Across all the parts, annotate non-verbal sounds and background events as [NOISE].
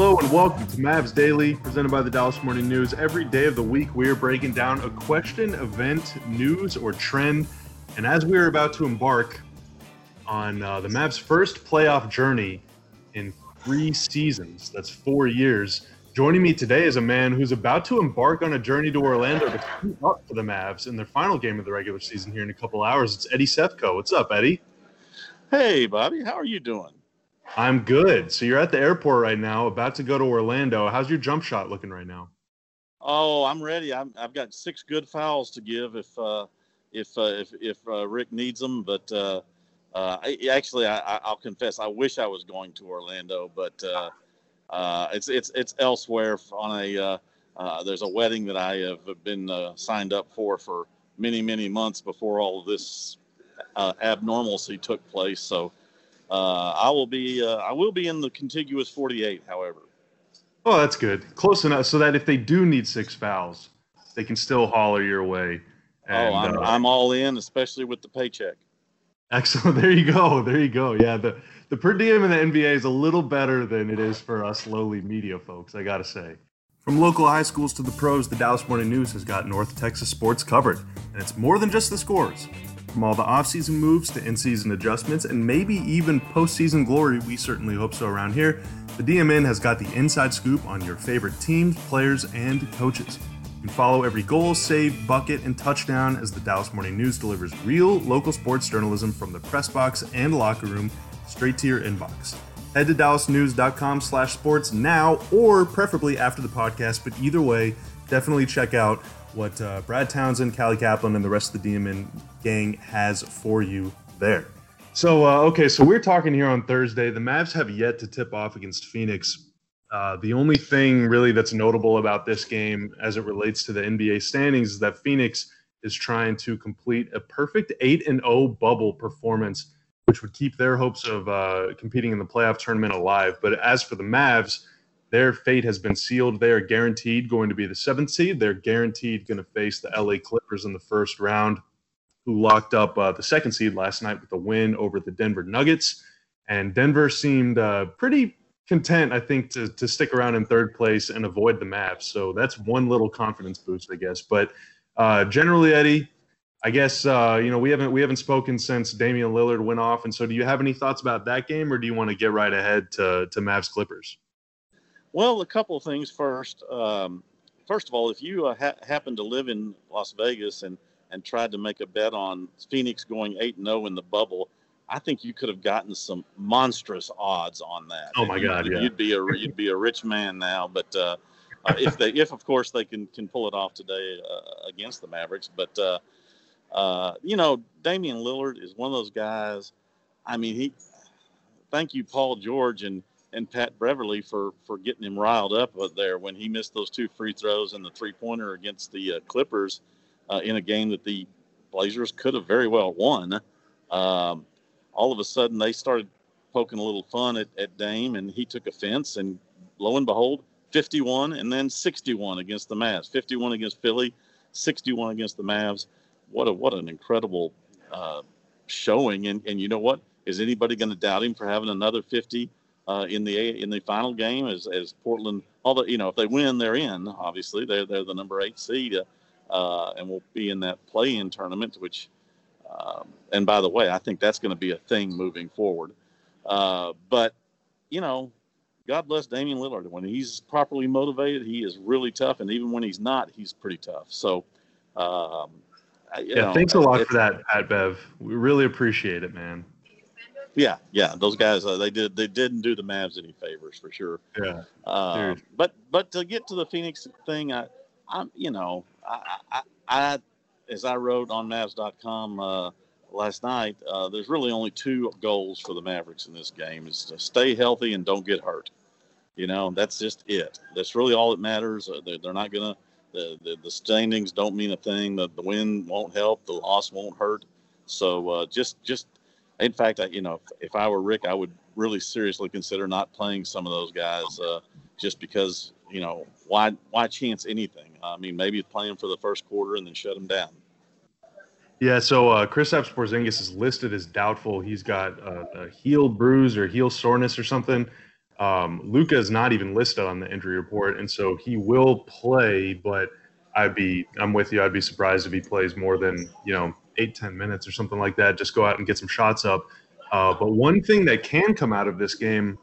Hello and welcome to Mavs Daily, presented by the Dallas Morning News. Every day of the week, we are breaking down a question, event, news, or trend. And as we are about to embark on uh, the Mavs' first playoff journey in three seasons, that's four years, joining me today is a man who's about to embark on a journey to Orlando to keep up for the Mavs in their final game of the regular season here in a couple hours. It's Eddie Sefko. What's up, Eddie? Hey, Bobby. How are you doing? I'm good. So you're at the airport right now, about to go to Orlando. How's your jump shot looking right now? Oh, I'm ready. i have got six good fouls to give if uh, if uh, if if uh, Rick needs them. But uh, uh, I, actually, I, will confess, I wish I was going to Orlando, but uh, uh, it's it's it's elsewhere on a. Uh, uh, there's a wedding that I have been uh, signed up for for many many months before all of this abnormalcy took place. So uh, I will be uh, I will be in the contiguous 48, however. Oh, that's good. Close enough so that if they do need six fouls, they can still holler your way. Oh, and, oh, I'm, uh, I'm all in, especially with the paycheck. Excellent. [LAUGHS] There you go. There you go. Yeah, the the per diem in the NBA is a little better than it is for us lowly media folks. I gotta say. From local high schools to the pros, the Dallas Morning News has got North Texas sports covered, and it's more than just the scores. From all the offseason moves to in season adjustments and maybe even postseason glory, we certainly hope so around here, the DMN has got the inside scoop on your favorite teams, players, and coaches. You can follow every goal, save, bucket, and touchdown as the Dallas Morning News delivers real local sports journalism from the press box and locker room straight to your inbox. Head to dallasnews.com slash sports now or preferably after the podcast, but either way, definitely check out what uh, Brad Townsend, Callie Caplan, and the rest of the DMN gang has for you there. So, uh, okay, so we're talking here on Thursday. The Mavs have yet to tip off against Phoenix. Uh, the only thing really that's notable about this game as it relates to the NBA standings is that Phoenix is trying to complete a perfect 8 and 0 bubble performance, which would keep their hopes of uh, competing in the playoff tournament alive. But as for the Mavs, their fate has been sealed. They are guaranteed going to be the seventh seed. They're guaranteed going to face the LA Clippers in the first round, who locked up uh, the second seed last night with a win over the Denver Nuggets. And Denver seemed uh, pretty content, I think, to, to stick around in third place and avoid the Mavs. So that's one little confidence boost, I guess. But uh, generally, Eddie, I guess uh, you know we haven't we haven't spoken since Damian Lillard went off. And so, do you have any thoughts about that game, or do you want to get right ahead to to Mavs Clippers? Well, a couple of things first. Um, first of all, if you uh, ha- happen to live in Las Vegas and and tried to make a bet on Phoenix going eight and zero oh in the bubble, I think you could have gotten some monstrous odds on that. Oh my God! You, yeah, you'd be a you'd be a rich man now. But uh, uh, if they if of course they can can pull it off today uh, against the Mavericks, but uh, uh, you know Damian Lillard is one of those guys. I mean he. Thank you, Paul George, and and Pat Beverley for for getting him riled up there when he missed those two free throws and the three pointer against the uh, Clippers uh, in a game that the Blazers could have very well won. Um, all of a sudden, they started poking a little fun at, at Dame, and he took offense. And lo and behold, 51 and then 61 against the Mavs. 51 against Philly, 61 against the Mavs. What a what an incredible uh, showing! And and you know what? Is anybody going to doubt him for having another 50? Uh, in the in the final game as, as Portland. Although you know if they win, they're in. Obviously, they're they're the number eight seed, uh, and will be in that play-in tournament. Which, um, and by the way, I think that's going to be a thing moving forward. Uh, but you know, God bless Damian Lillard. When he's properly motivated, he is really tough, and even when he's not, he's pretty tough. So. Um, yeah, know, thanks a lot for that, Pat Bev. We really appreciate it, man. Yeah, yeah, those guys uh, they did they didn't do the Mavs any favors for sure. Yeah. Uh, but but to get to the Phoenix thing, I I'm you know I I, I as I wrote on Mavs.com uh, last night, uh, there's really only two goals for the Mavericks in this game: is to stay healthy and don't get hurt. You know, that's just it. That's really all that matters. Uh, they're, they're not gonna the, the, the standings don't mean a thing. The, the win won't help. The loss won't hurt. So uh, just just in fact, I, you know, if, if, I were Rick, I would really seriously consider not playing some of those guys, uh, just because you know why why chance anything? I mean, maybe play them for the first quarter and then shut them down. Yeah, so uh, Kristaps Porzingis is listed as doubtful. He's got a heel bruise or heel soreness or something. Um, Luka is not even listed on the injury report, and so he will play. But I'd be, I'm with you. I'd be surprised if he plays more than you know eight, ten minutes or something like that. Just go out and get some shots up. Uh, but one thing that can come out of this game,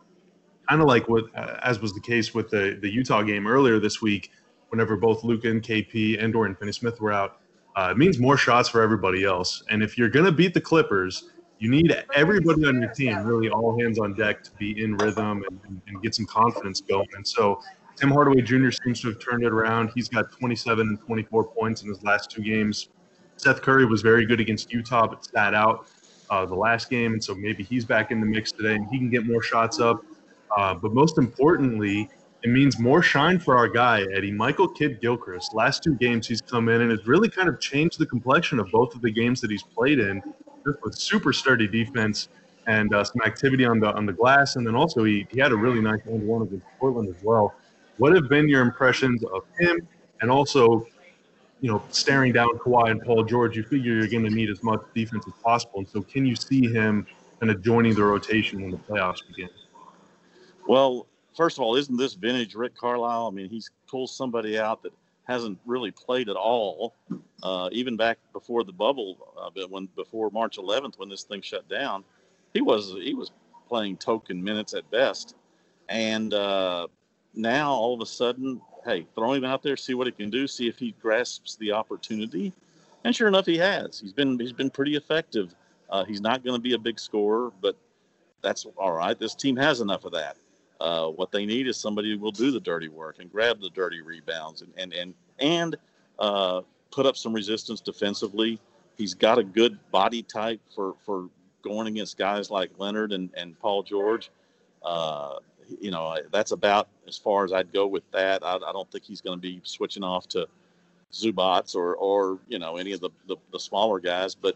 kind of like what, uh, as was the case with the the Utah game earlier this week, whenever both Luka and KP and Dorian Finney-Smith were out, uh, it means more shots for everybody else. And if you're to beat the Clippers, you need everybody on your team, really all hands on deck, to be in rhythm and, and, get some confidence going. And so Tim Hardaway Jr. seems to have turned it around. He's got 27 and 24 points in his last two games. Seth Curry was very good against Utah, but sat out uh, the last game, and so maybe he's back in the mix today, and he can get more shots up. Uh, but most importantly, it means more shine for our guy Eddie Michael Kidd Gilchrist. Last two games he's come in and has really kind of changed the complexion of both of the games that he's played in just with super sturdy defense and uh, some activity on the on the glass. And then also he, he had a really nice one one against Portland as well. What have been your impressions of him? And also, you know, staring down Kawhi and Paul George, you figure you're going to need as much defense as possible. And so, can you see him kind of joining the rotation when the playoffs begin? Well, first of all, isn't this vintage Rick Carlisle? I mean, he's pulled somebody out that hasn't really played at all, uh, even back before the bubble, uh, when before March 11th, when this thing shut down, he was he was playing token minutes at best, and uh, now all of a sudden, hey, throw him out there, see what he can do, see if he grasps the opportunity, and sure enough, he has. He's been he's been pretty effective. Uh, he's not going to be a big scorer, but that's all right. This team has enough of that. Uh, what they need is somebody who will do the dirty work and grab the dirty rebounds and and and and uh, put up some resistance defensively. He's got a good body type for for going against guys like Leonard and and Paul George. You know that's about as far as I'd go with that. I, I don't think he's going to be switching off to Zubac or or you know any of the the, the smaller guys, but.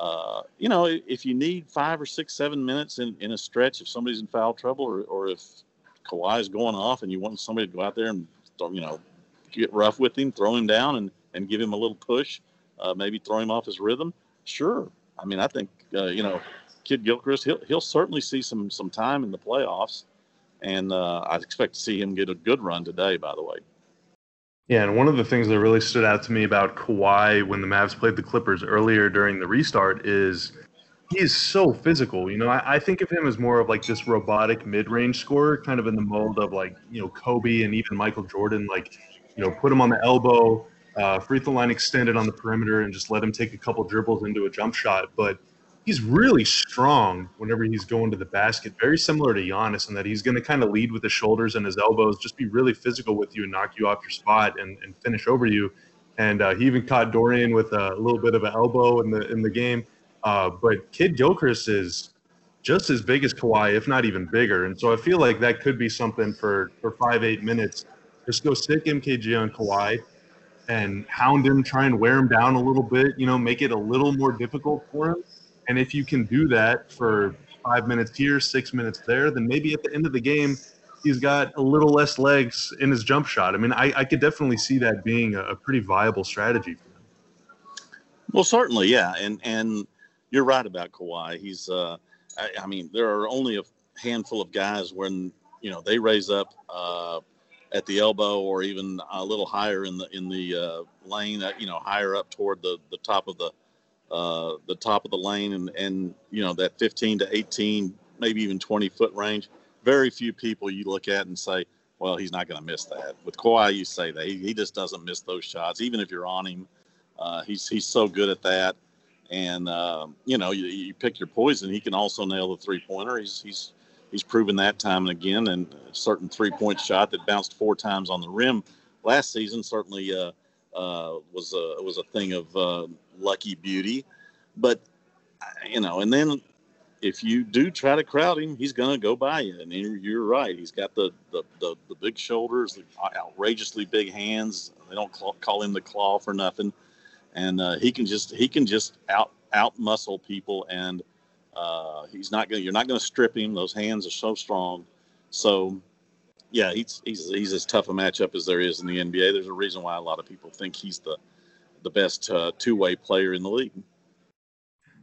Uh, you know, if you need five or six, seven minutes in, in a stretch, if somebody's in foul trouble, or, or if Kawhi is going off and you want somebody to go out there and, you know, get rough with him, throw him down, and, and give him a little push, uh, maybe throw him off his rhythm, sure. I mean, I think, uh, you know, Kidd Gilchrist, he'll, he'll certainly see some, some time in the playoffs. And uh, I expect to see him get a good run today, by the way. Yeah, and one of the things that really stood out to me about Kawhi when the Mavs played the Clippers earlier during the restart is he's so physical. You know, I, I, think of him as more of like this robotic mid-range scorer, kind of in the mold of like you know Kobe and even Michael Jordan. Like, you know, put him on the elbow, uh, free throw line extended on the perimeter, and just let him take a couple dribbles into a jump shot. But he's really strong whenever he's going to the basket. Very similar to Giannis in that he's going to kind of lead with his shoulders and his elbows, just be really physical with you and knock you off your spot and, and finish over you. And uh, he even caught Dorian with a little bit of an elbow in the in the game. Uh, but Kidd Gilchrist is just as big as Kawhi, if not even bigger. And so I feel like that could be something for for five eight minutes. Just go stick MKG on Kawhi and hound him, try and wear him down a little bit. You know, make it a little more difficult for him and if you can do that for five minutes here, six minutes there, then maybe at the end of the game, he's got a little less legs in his jump shot. I mean, I, I could definitely see that being a, a pretty viable strategy for him. Well, certainly, yeah, and and you're right about Kawhi. He's, uh, I, I mean, there are only a handful of guys when you know they raise up uh, at the elbow or even a little higher in the in the uh, lane, uh, you know, higher up toward the the top of the uh, the top of the lane and, and, you know, that 15 to 18, maybe even 20 foot range. Very few people you look at and say, well, he's not going to miss that. With Kawhi, you say that. He, he, just doesn't miss those shots, even if you're on him. Uh, he's, he's so good at that. And, uh, you know, you, you, pick your poison. He can also nail the three pointer. He's, he's, he's proven that time and again. And a certain three point shot that bounced four times on the rim last season certainly uh, uh, was a was a thing of uh, lucky beauty. But you know, and then if you do try to crowd him, he's going to go by you. And you're right; he's got the the, the, the big shoulders, the outrageously big hands. They don't call him the claw for nothing. And uh, he can just he can just out out muscle people, and uh, he's not going. You're not going to strip him. Those hands are so strong. So yeah, he's he's he's as tough a matchup as there is in the NBA. There's a reason why a lot of people think he's the the best uh, two way player in the league.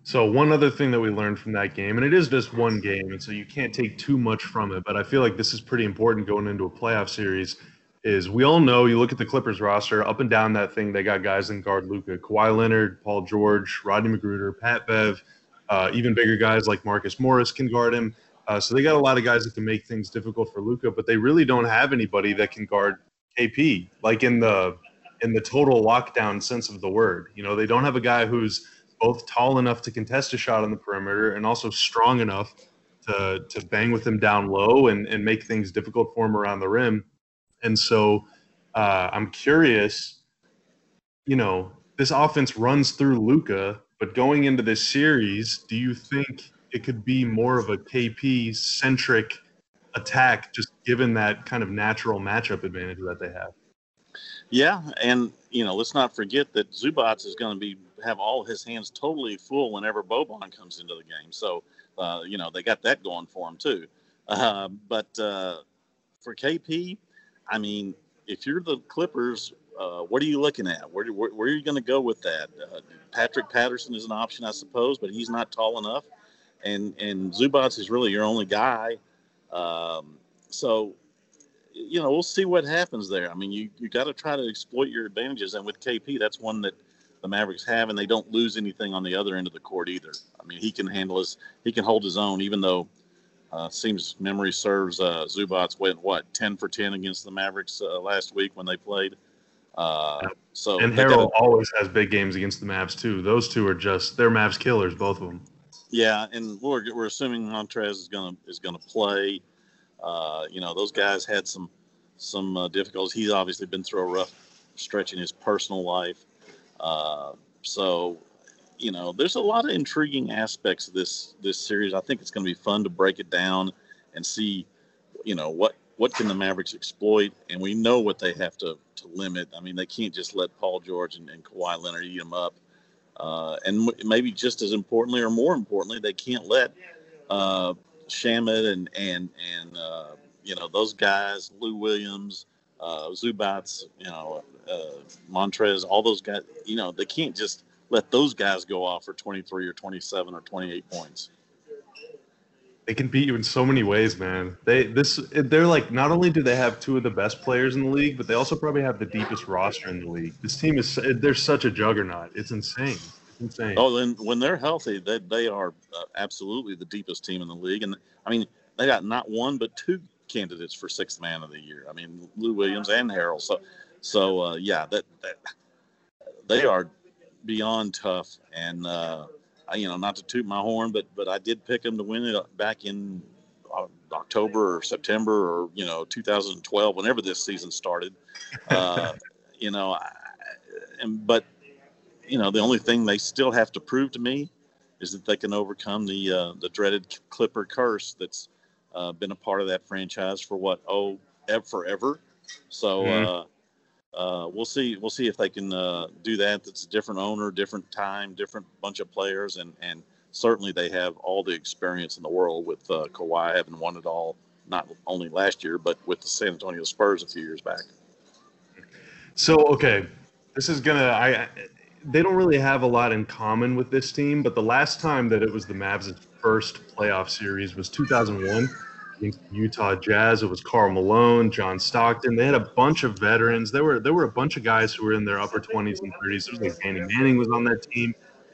So one other thing that we learned from that game, and it is just one game, and so you can't take too much from it, but I feel like this is pretty important going into a playoff series. Is we all know you look at the Clippers roster up and down that thing, they got guys in guard Luka, Kawhi Leonard, Paul George, Rodney McGruder, Pat Bev, uh, even bigger guys like Marcus Morris can guard him. Uh, so they got a lot of guys that can make things difficult for Luka, but they really don't have anybody that can guard KP, like in the in the total lockdown sense of the word. You know, they don't have a guy who's both tall enough to contest a shot on the perimeter and also strong enough to to bang with him down low and, and make things difficult for him around the rim. And so uh, I'm curious, you know, this offense runs through Luka, but going into this series, do you think it could be more of a KP centric attack, just given that kind of natural matchup advantage that they have? Yeah, and you know, let's not forget that Zubac is going to be have all his hands totally full whenever Boban comes into the game. So, uh, you know, they got that going for him too. Uh, but uh, for KP, I mean, if you're the Clippers, uh, what are you looking at? Where, where, where are you going to go with that? Uh, Patrick Patterson is an option, I suppose, but he's not tall enough. And and Zubac is really your only guy. Um, so you know, we'll see what happens there. I mean, you you got to try to exploit your advantages, and with KP, that's one that the Mavericks have, and they don't lose anything on the other end of the court either. I mean, he can handle his, he can hold his own, even though uh, seems memory serves uh, Zubac went what ten for ten against the Mavericks uh, last week when they played. Uh, so and Harrell always has big games against the Mavs too. Those two are just they're Mavs killers, both of them. Yeah, and we're, we're assuming Montrez is gonna is gonna play. Uh, you know, those guys had some some uh, difficulties. He's obviously been through a rough stretch in his personal life. Uh, so, you know, there's a lot of intriguing aspects of this this series. I think it's going to be fun to break it down and see, you know, what what can the Mavericks exploit, and we know what they have to to limit. I mean, they can't just let Paul George and, and Kawhi Leonard eat them up. Uh, and maybe just as importantly, or more importantly, they can't let uh, Shamet and and and uh, you know those guys, Lou Williams, uh, Zubac, you know uh, Montrez, all those guys. You know they can't just let those guys go off for 23 or 27 or 28 points. They can beat you in so many ways, man. They this they're like not only do they have two of the best players in the league, but they also probably have the deepest roster in the league. This team is they're such a juggernaut. It's insane insane. Oh, then when they're healthy, they they are uh, absolutely the deepest team in the league, and I mean they got not one but two candidates for sixth man of the year. I mean Lou Williams and Harrell. So, so uh, yeah, that, that they are beyond tough, and uh, you know not to toot my horn, but but I did pick them to win it back in uh, October or September or you know 2012, whenever this season started. [LAUGHS] Uh, you know, I, and but you know, the only thing they still have to prove to me is that they can overcome the uh, the dreaded Clipper curse that's uh, been a part of that franchise for what oh ever forever. So mm-hmm. Uh, we'll see we'll see if they can uh, do that. That's a different owner, different time, different bunch of players, and and certainly they have all the experience in the world with uh, Kawhi having won it all not only last year but with the San Antonio Spurs a few years back. So okay, this is gonna I they don't really have a lot in common with this team, but the last time that it was the Mavs' first playoff series was 2001 against Utah Jazz. It was Karl Malone, John Stockton. They had a bunch of veterans. There were there were a bunch of guys who were in their upper 20s and 30s. There was like Danny Manning was on that team.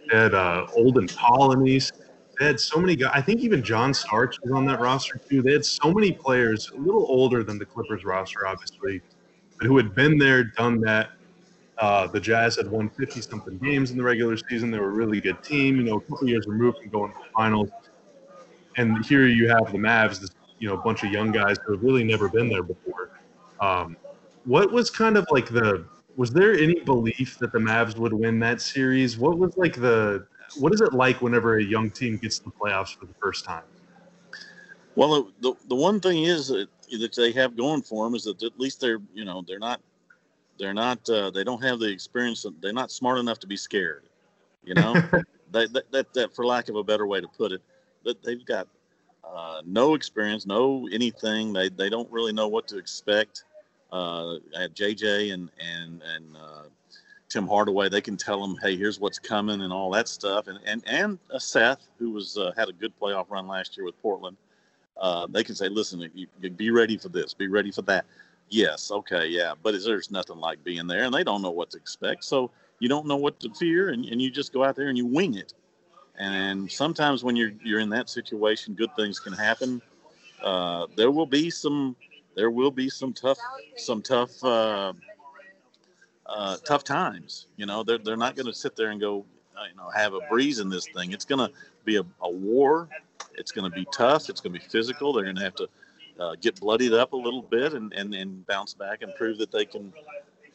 They had uh, Olden Polynice. They had so many guys. I think even John Starks was on that roster too. They had so many players, a little older than the Clippers roster, obviously, but who had been there, done that, uh, the Jazz had won 50 something games in the regular season. They were a really good team, you know, a couple years removed from going to the finals. And here you have the Mavs, this, you know, a bunch of young guys who have really never been there before. Um, what was kind of like the, was there any belief that the Mavs would win that series? What was like the, what is it like whenever a young team gets to the playoffs for the first time? Well, the, the one thing is that, that they have going for them is that at least they're, you know, they're not they're not. Uh, they don't have the experience. They're not smart enough to be scared. You know, [LAUGHS] they, that, that, that for lack of a better way to put it, that they've got uh, no experience, no anything. They they don't really know what to expect. Uh, I have JJ and and and uh, Tim Hardaway, they can tell them, hey, here's what's coming and all that stuff. And and and uh, Seth, who was uh, had a good playoff run last year with Portland, uh, they can say, listen, you, you be ready for this, be ready for that. Yes, okay, yeah, but there's nothing like being there, and they don't know what to expect, so you don't know what to fear, and, and you just go out there and you wing it. And sometimes when you're you're in that situation, good things can happen. Uh, there will be some there will be some tough some tough uh, uh, tough times. You know, they're they're not going to sit there and go, uh, you know, have a breeze in this thing. It's going to be a, a war. It's going to be tough. It's going to be physical. They're going to have to uh, get bloodied up a little bit and, and, and bounce back and prove that they can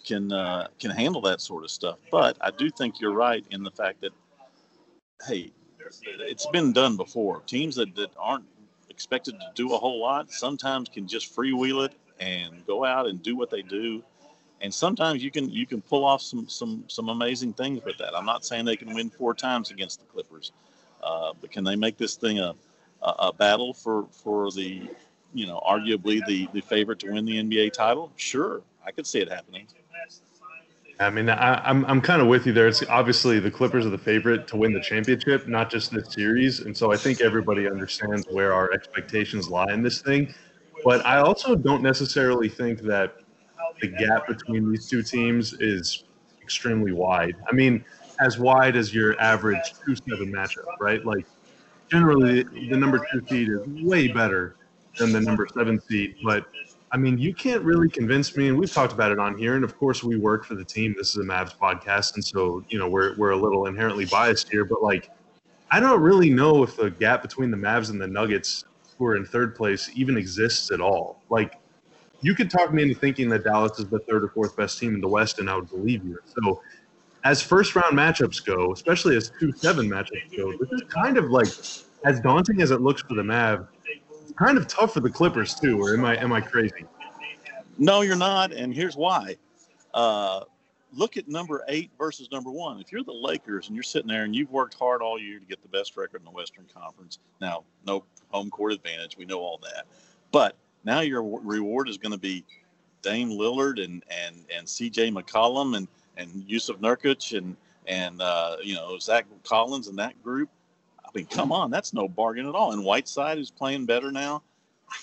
can uh, can handle that sort of stuff. But I do think you're right in the fact that hey, it's been done before. Teams that, that aren't expected to do a whole lot sometimes can just freewheel it and go out and do what they do. And sometimes you can you can pull off some some some amazing things with that. I'm not saying they can win four times against the Clippers, uh, but can they make this thing a, a, a battle for for the you know arguably the the favorite to win the NBA title? Sure, I could see it happening. I mean, I, am I'm, I'm kind of with you there. It's obviously the Clippers are the favorite to win the championship, not just this series, and so I think everybody understands where our expectations lie in this thing. But I also don't necessarily think that the gap between these two teams is extremely wide. I mean, as wide as your average two-seven matchup, right? Like generally, the number two seed is way better than the number seven seed, but I mean, you can't really convince me, and we've talked about it on here. And of course, we work for the team. This is a Mavs podcast, and so you know we're we're a little inherently biased here. But like, I don't really know if the gap between the Mavs and the Nuggets, who are in third place, even exists at all. Like, you could talk me into thinking that Dallas is the third or fourth best team in the West, and I would believe you. So, as first round matchups go, especially as two seven matchups go, this is kind of like as daunting as it looks for the Mavs kind of tough for the Clippers too. Or am I am I crazy? No, you're not, and here's why. Uh, look at number eight versus number one. If you're the Lakers and you're sitting there and you've worked hard all year to get the best record in the Western Conference, now no home court advantage, we know all that, but now your reward is going to be Dame Lillard and and and C.J. McCollum and and Jusuf Nurkic and and uh, you know Zach Collins and that group mean, come on, that's no bargain at all. And Whiteside is playing better now.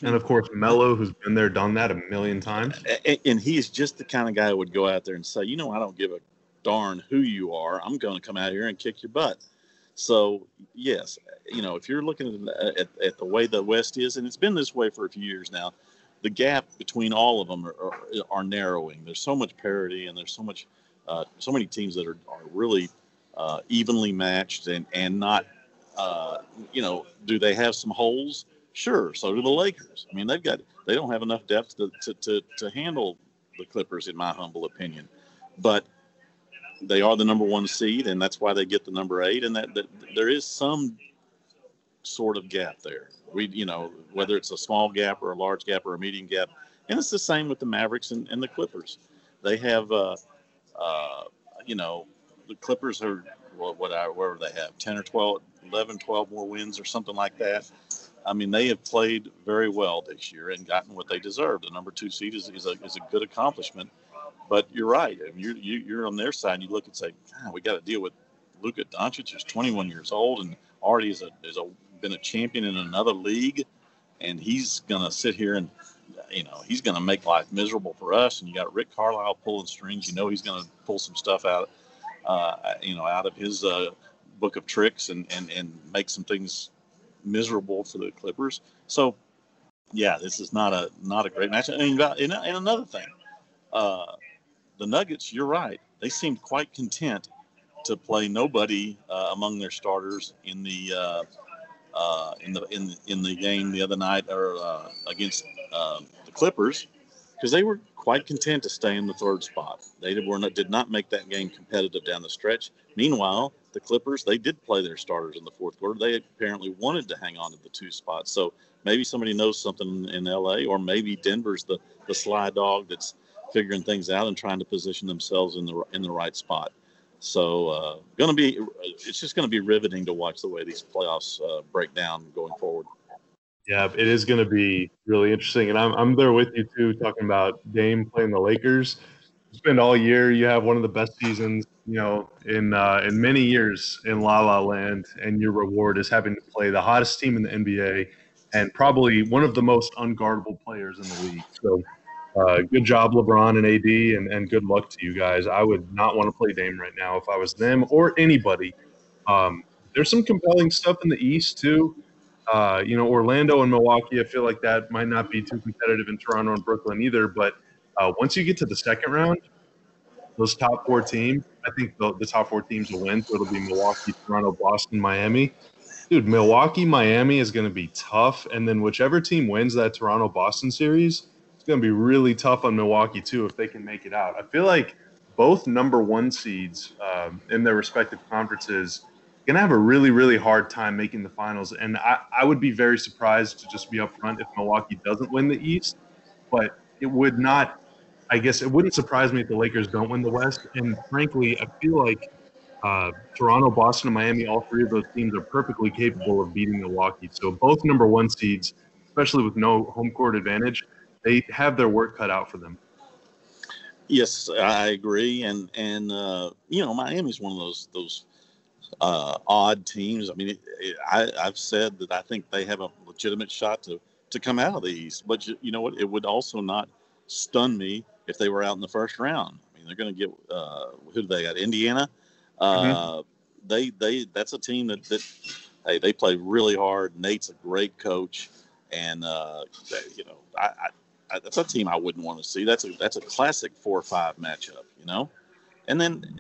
And of course, Melo, who's been there, done that a million times. And he's just the kind of guy who would go out there and say, you know, I don't give a darn who you are. I'm going to come out here and kick your butt. So, yes, you know, if you're looking at, at, at, the way the West is, and it's been this way for a few years now, the gap between all of them are, are, are narrowing. There's so much parity, and there's so much, uh, so many teams that are, are really uh, evenly matched and, and not uh, you know, do they have some holes? Sure. So do the Lakers. I mean, they've got they don't have enough depth to to, to, to handle the Clippers, in my humble opinion. But they are the number one seed, and that's why they get the number eight. And that, that there is some sort of gap there. We, you know, whether it's a small gap or a large gap or a medium gap, and it's the same with the Mavericks and, and the Clippers. They have, uh, uh, you know, the Clippers are what, whatever they have, ten or 12, 11, 12 more wins or something like that. I mean, they have played very well this year and gotten what they deserve. The number two seed is, is, a, is a good accomplishment. But you're right. I mean, you're, you, are on their side. And you look and say, we got to deal with Luka Doncic, who's 21 years old and already is a, is a been a champion in another league, and he's gonna sit here and you know he's gonna make life miserable for us. And you got Rick Carlisle pulling strings. You know he's gonna pull some stuff out, you know, out of his uh, book of tricks and, and, and make some things miserable for the Clippers. So, yeah, this is not a not a great match. And, and, and another thing, uh, the Nuggets, you're right. They seemed quite content to play nobody uh, among their starters in the uh, uh in the in in the game the other night or uh, against uh, the Clippers because they were quite content to stay in the third spot. They were not, did not make that game competitive down the stretch. Meanwhile, the Clippers, they did play their starters in the fourth quarter. They apparently wanted to hang on to the two spots. So maybe somebody knows something in LA, or maybe Denver's the, the sly dog that's figuring things out and trying to position themselves in the in the right spot. So, uh, going to be it's just going to be riveting to watch the way these playoffs uh, break down going forward. Yeah, it is going to be really interesting, and I'm I'm there with you too, talking about Dame playing the Lakers. spend all year. You have one of the best seasons, you know, in uh, in many years in La La Land, and your reward is having to play the hottest team in the NBA and probably one of the most unguardable players in the league. So, uh, good job, LeBron and AD, and, and good luck to you guys. I would not want to play Dame right now if I was them or anybody. Um, there's some compelling stuff in the East too. Uh, you know, Orlando and Milwaukee. I feel like that might not be too competitive in Toronto and Brooklyn either, but uh, once you get to the second round, those top four teams, I think the, the top four teams will win. So it'll be Milwaukee, Toronto, Boston, Miami. Dude, Milwaukee, Miami is going to be tough. And then whichever team wins that Toronto Boston series, it's going to be really tough on Milwaukee, too, if they can make it out. I feel like both number one seeds um, in their respective conferences going to have a really, really hard time making the finals. And I, I would be very surprised to just be upfront if Milwaukee doesn't win the East. But it would not I guess it wouldn't surprise me if the Lakers don't win the West. And frankly, I feel like uh, Toronto, Boston, and Miami, all three of those teams are perfectly capable of beating Milwaukee. So both number one seeds, especially with no home court advantage, they have their work cut out for them. Yes, I agree, and and uh, you know Miami's one of those those uh, odd teams. I mean, it, it, I, I've said that I think they have a legitimate shot to to come out of the East, but you, you know what? It would also not stun me if they were out in the first round. I mean, they're going to get uh, who do they got? Indiana. Uh, mm-hmm. They they that's a team that that hey they play really hard. Nate's a great coach, and uh, they, you know I, I, I, that's a team I wouldn't want to see. That's a that's a classic four or five matchup, you know. And then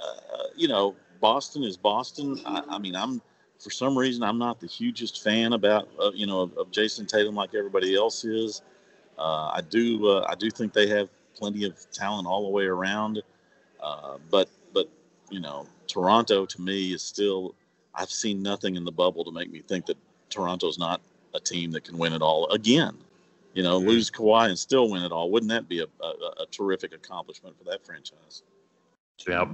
uh, you know Boston is Boston. I, I, mean I'm for some reason I'm not the hugest fan about uh, you know of, of Jayson Tatum like everybody else is. Uh, I do uh, I do think they have plenty of talent all the way around, uh, but but you know Toronto to me is still I've seen nothing in the bubble to make me think that Toronto's not a team that can win it all again. You know, mm-hmm. lose Kawhi and still win it all. Wouldn't that be a, a, a terrific accomplishment for that franchise? Yeah,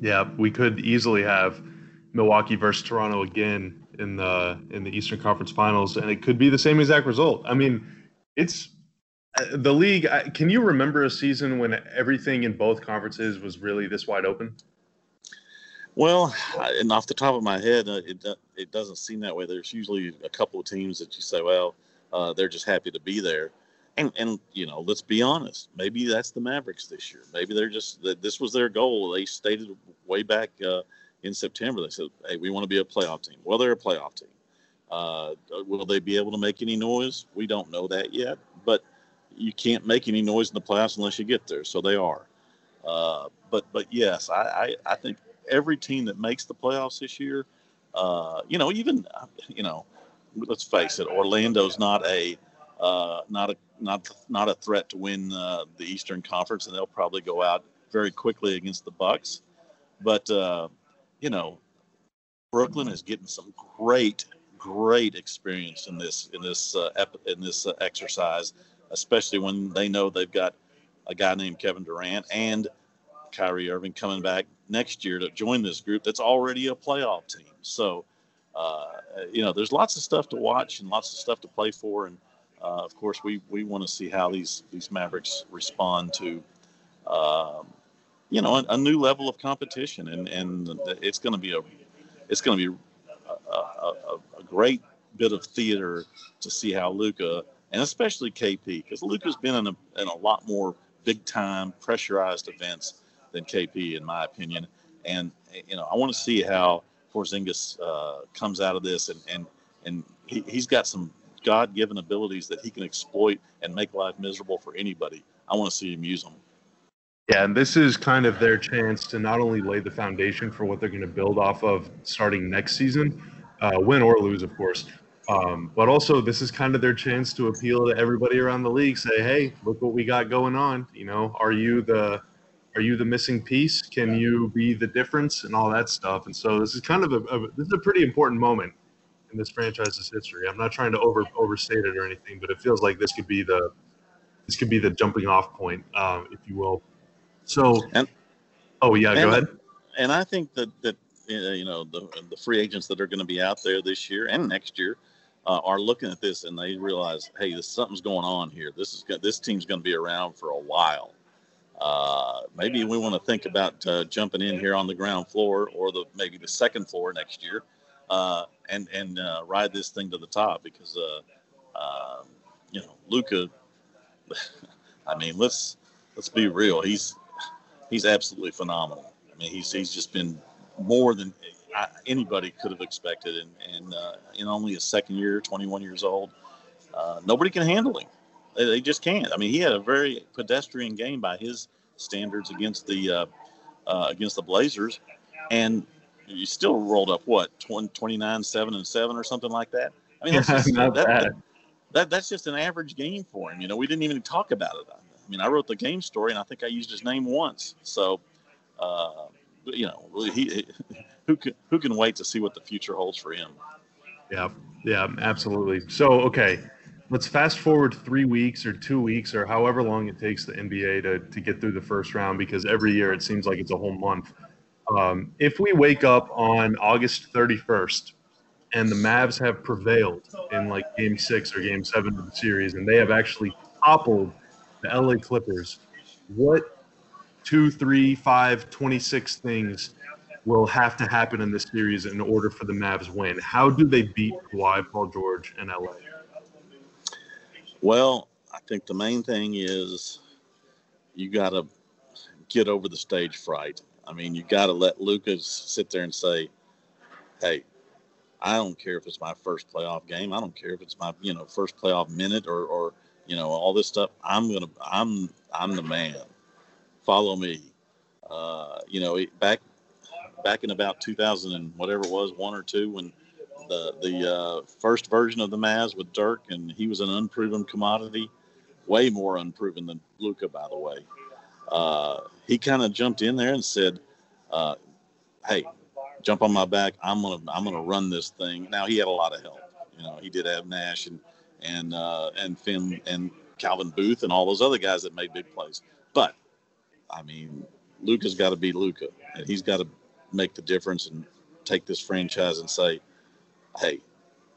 yeah, we could easily have Milwaukee versus Toronto again in the in the Eastern Conference Finals, and it could be the same exact result. I mean it's uh, the league. Can you remember a season when everything in both conferences was really this wide open? Well, and off the top of my head, uh, it it doesn't seem that way. There's usually a couple of teams that you say, well, uh, they're just happy to be there, and and you know, let's be honest. Maybe that's the Mavericks this year. Maybe they're just that this was their goal. They stated way back uh, in September. They said, hey, we want to be a playoff team. Well, they're a playoff team. Uh, will they be able to make any noise? We don't know that yet, but you can't make any noise in the playoffs unless you get there. So they are. Uh, but but yes, I, I, I think every team that makes the playoffs this year, uh, you know, even you know, let's face it, Orlando's not a uh, not a not not a threat to win uh, the Eastern Conference, and they'll probably go out very quickly against the Bucks. But uh, you know, Brooklyn is getting some great great experience in this in this uh, ep- in this uh, exercise, especially when they know they've got a guy named Kevin Durant and Kyrie Irving coming back next year to join this group that's already a playoff team. So, you know, there's lots of stuff to watch and lots of stuff to play for, and uh, of course, we we want to see how these these Mavericks respond to. Um, you know, a, a, new level of competition, and, and it's going to be a, it's going to be a, a, a great bit of theater to see how Luka and especially KP because Luka's been in a, in a lot more big time pressurized events than KP in my opinion. And you know I want to see how Porzingis uh, comes out of this and and and he, he's got some God given abilities that he can exploit and make life miserable for anybody. I want to see him use them. Yeah, and this is kind of their chance to not only lay the foundation for what they're going to build off of starting next season, uh, win or lose, of course. Um, but also, this is kind of their chance to appeal to everybody around the league. Say, hey, look what we got going on. You know, are you the are you the missing piece? Can you be the difference and all that stuff? And so this is kind of a, a this is a pretty important moment in this franchise's history. I'm not trying to over overstate it or anything, but it feels like this could be the this could be the jumping off point, um, if you will. So, and, oh yeah, go ahead. And I think that that uh, you know the the free agents that are going to be out there this year and next year uh, are looking at this and they realize, hey, this something's going on here. This is this team's going to be around for a while. Uh, maybe we want to think about uh, jumping in here on the ground floor or the maybe the second floor next year, uh, and and uh, ride this thing to the top because uh, um, you know Luka. [LAUGHS] I mean, let's let's be real. He's he's absolutely phenomenal. I mean, he's he's just been more than anybody could have expected, and and uh, in only his second year, 21 years old, nobody can handle him. They, they, just can't. I mean, he had a very pedestrian game by his standards against the uh, uh, against the Blazers, and you still rolled up what 20, 29, seven and seven or something like that. I mean, that's just, [LAUGHS] that, that, that, that's just an average game for him. You know, we didn't even talk about it. I mean, I wrote the game story, and I think I used his name once. So, uh, you know, he, [LAUGHS] who can who can wait to see what the future holds for him? Yeah, yeah, absolutely. So, okay, let's fast forward three weeks or two weeks or however long it takes the NBA to, to get through the first round because every year it seems like it's a whole month. Um, if we wake up on August 31st and the Mavs have prevailed in like game six or game seven of the series and they have actually toppled the LA Clippers, what two, three, five, 26 things will have to happen in this series in order for the Mavs win? How do they beat Kawhi, Paul George, and LA? Well, I think the main thing is you got to get over the stage fright. I mean, you got to let Lucas sit there and say, "Hey, I don't care if it's my first playoff game. I don't care if it's my you know first playoff minute or or you know all this stuff. I'm gonna I'm I'm the man. Follow me. Uh, you know, back back in about 2000 and whatever it was, one or two, when the the uh, first version of the Mavs with Dirk, and he was an unproven commodity, way more unproven than Luka, by the way. Uh, he kind of jumped in there and said, uh, "Hey, jump on my back. I'm gonna I'm gonna run this thing." Now he had a lot of help. You know, he did have Nash and and uh, and Finn and Calvin Booth and all those other guys that made big plays. But I mean, Luka's got to be Luka, and he's got to make the difference and take this franchise and say, hey,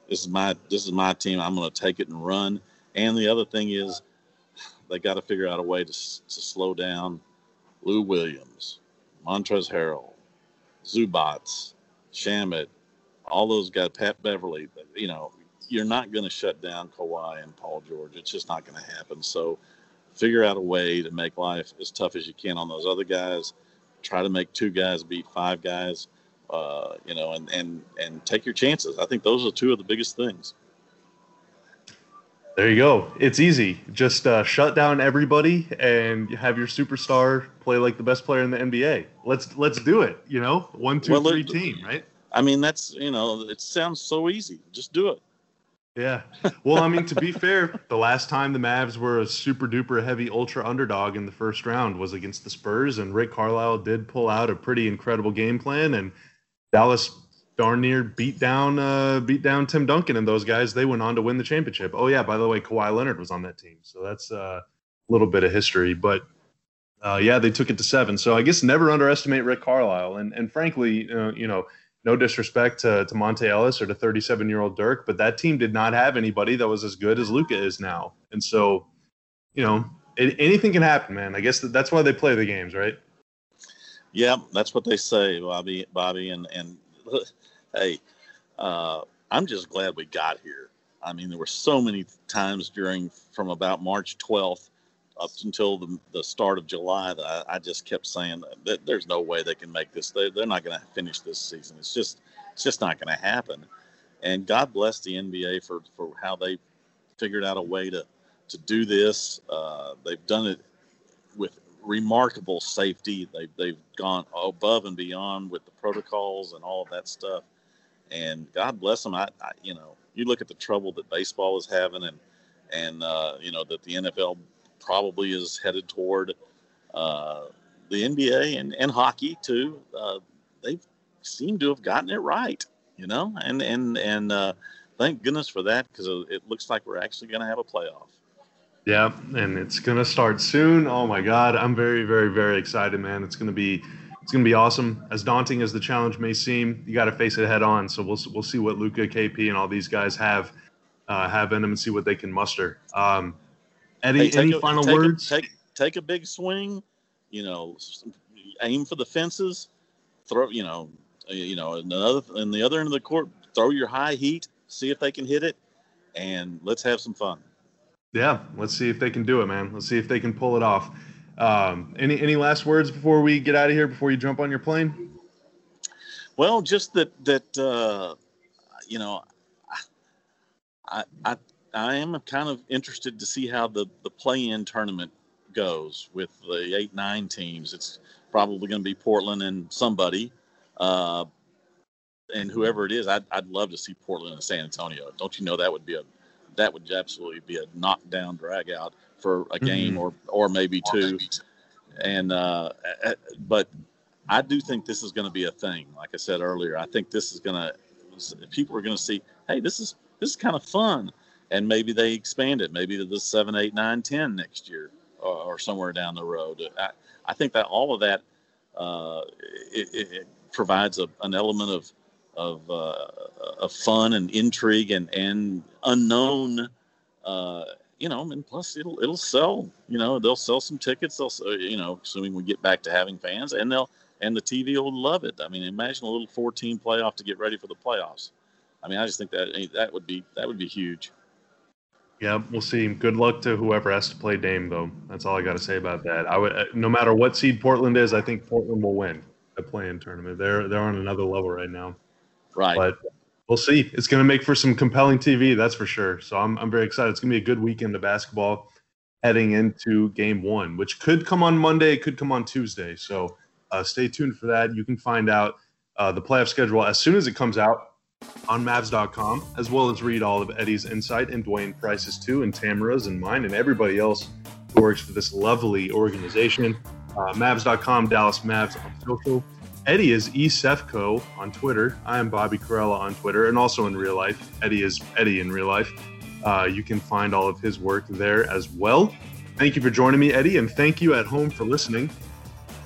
this is my this is my team. I'm going to take it and run. And the other thing is, they got to figure out a way to to slow down Lou Williams, Montrezl Harrell, Zubac, Shamet, all those guys, Pat Beverley. You know, you're not going to shut down Kawhi and Paul George. It's just not going to happen. So, figure out a way to make life as tough as you can on those other guys. Try to make two guys beat five guys uh, you know, and, and, and take your chances. I think those are two of the biggest things. There you go. It's easy. Just uh, shut down everybody and have your superstar play like the best player in the NBA. Let's let's do it. You know, one, two, well, three it, team, right? I mean, that's you know, it sounds so easy. Just do it. Yeah. Well, I mean, to be fair, the last time the Mavs were a super duper heavy ultra underdog in the first round was against the Spurs, and Rick Carlisle did pull out a pretty incredible game plan and Dallas darn near beat down uh, beat down Tim Duncan and those guys. They went on to win the championship. Oh yeah, by the way, Kawhi Leonard was on that team, so that's uh, a little bit of history. But uh, yeah, they took it to seven. So I guess never underestimate Rick Carlisle. And and frankly, uh, you know, no disrespect to, to Monta Ellis or to 37 year old Dirk, but that team did not have anybody that was as good as Luka is now. And so, you know, it, anything can happen, man. I guess that, that's why they play the games, right? Yeah, that's what they say, Bobby. Bobby, and and [LAUGHS] hey, uh, I'm just glad we got here. I mean, there were so many times during from about March 12th up until the, the start of July that I, I just kept saying that there's no way they can make this. They, they're not going to finish this season. It's just it's just not going to happen. And God bless the NBA for for how they figured out a way to to do this. Uh, they've done it with remarkable safety. They've, they've gone above and beyond with the protocols and all of that stuff. And God bless them. I, I you know, you look at the trouble that baseball is having and, and, uh, you know, that the NFL probably is headed toward, uh, the NBA and, and hockey too. Uh, they seem to have gotten it right, you know, and, and, and, uh, thank goodness for that because it looks like we're actually going to have a playoff. Yeah, and it's gonna start soon. Oh my God, I'm very, very, very excited, man. It's gonna be, it's gonna be awesome. As daunting as the challenge may seem, you got to face it head on. So we'll we'll see what Luka, KP, and all these guys have uh, have in them, and see what they can muster. Um, Eddie, hey, any a, final take words? A, take take a big swing, you know, aim for the fences, throw, you know, you know, another in the other end of the court, throw your high heat, see if they can hit it, and let's have some fun. Yeah, let's see if they can do it, man. Let's see if they can pull it off. Um, any any last words before we get out of here? Before you jump on your plane? Well, just that that uh, you know, I I I am kind of interested to see how the the play-in tournament goes with the eight nine teams. It's probably going to be Portland and somebody, uh, and whoever it is. I'd I'd love to see Portland and San Antonio. Don't you know that would be a that would absolutely be a knockdown drag out for a game mm-hmm. or or maybe two. And uh, but I do think this is going to be a thing. Like I said earlier, I think this is going to people are going to see, hey, this is this is kind of fun, and maybe they expand it, maybe to the seven, eight, nine, ten next year, or, or somewhere down the road. I, I think that all of that uh, it, it, provides a, an element of of, uh, of fun and intrigue and and unknown. Uh, you know, and plus it'll it'll sell. You know, they'll sell some tickets. They'll you know, assuming we get back to having fans, and they'll and the TV will love it. I mean, imagine a little 14 playoff to get ready for the playoffs. I mean, I just think that that would be that would be huge. Yeah, we'll see. Good luck to whoever has to play Dame, though. That's all I got to say about that. I would, uh, no matter what seed Portland is, I think Portland will win the play-in tournament. They're they're on another level right now. Right. But we'll see. It's going to make for some compelling TV, that's for sure. So I'm I'm very excited. It's going to be a good weekend of basketball heading into Game One, which could come on Monday, could come on Tuesday. So uh, stay tuned for that. You can find out uh, the playoff schedule as soon as it comes out on Mavs.com, as well as read all of Eddie's insight and Dwain Price's too, and Tamara's and mine, and everybody else who works for this lovely organization. Uh, Mavs.com, Dallas Mavs on social. Eddie is eSefko on Twitter. I am Bobby Karalla on Twitter, and also in real life. Eddie is Eddie in real life. Uh, you can find all of his work there as well. Thank you for joining me, Eddie, and thank you at home for listening.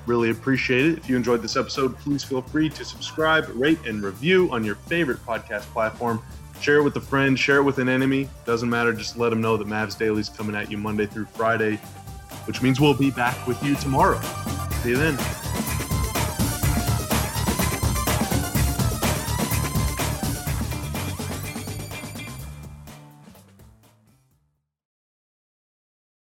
Really appreciate it. If you enjoyed this episode, please feel free to subscribe, rate, and review on your favorite podcast platform. Share it with a friend, share it with an enemy. Doesn't matter. Just let them know that Mavs Daily is coming at you Monday through Friday, which means we'll be back with you tomorrow. See you then.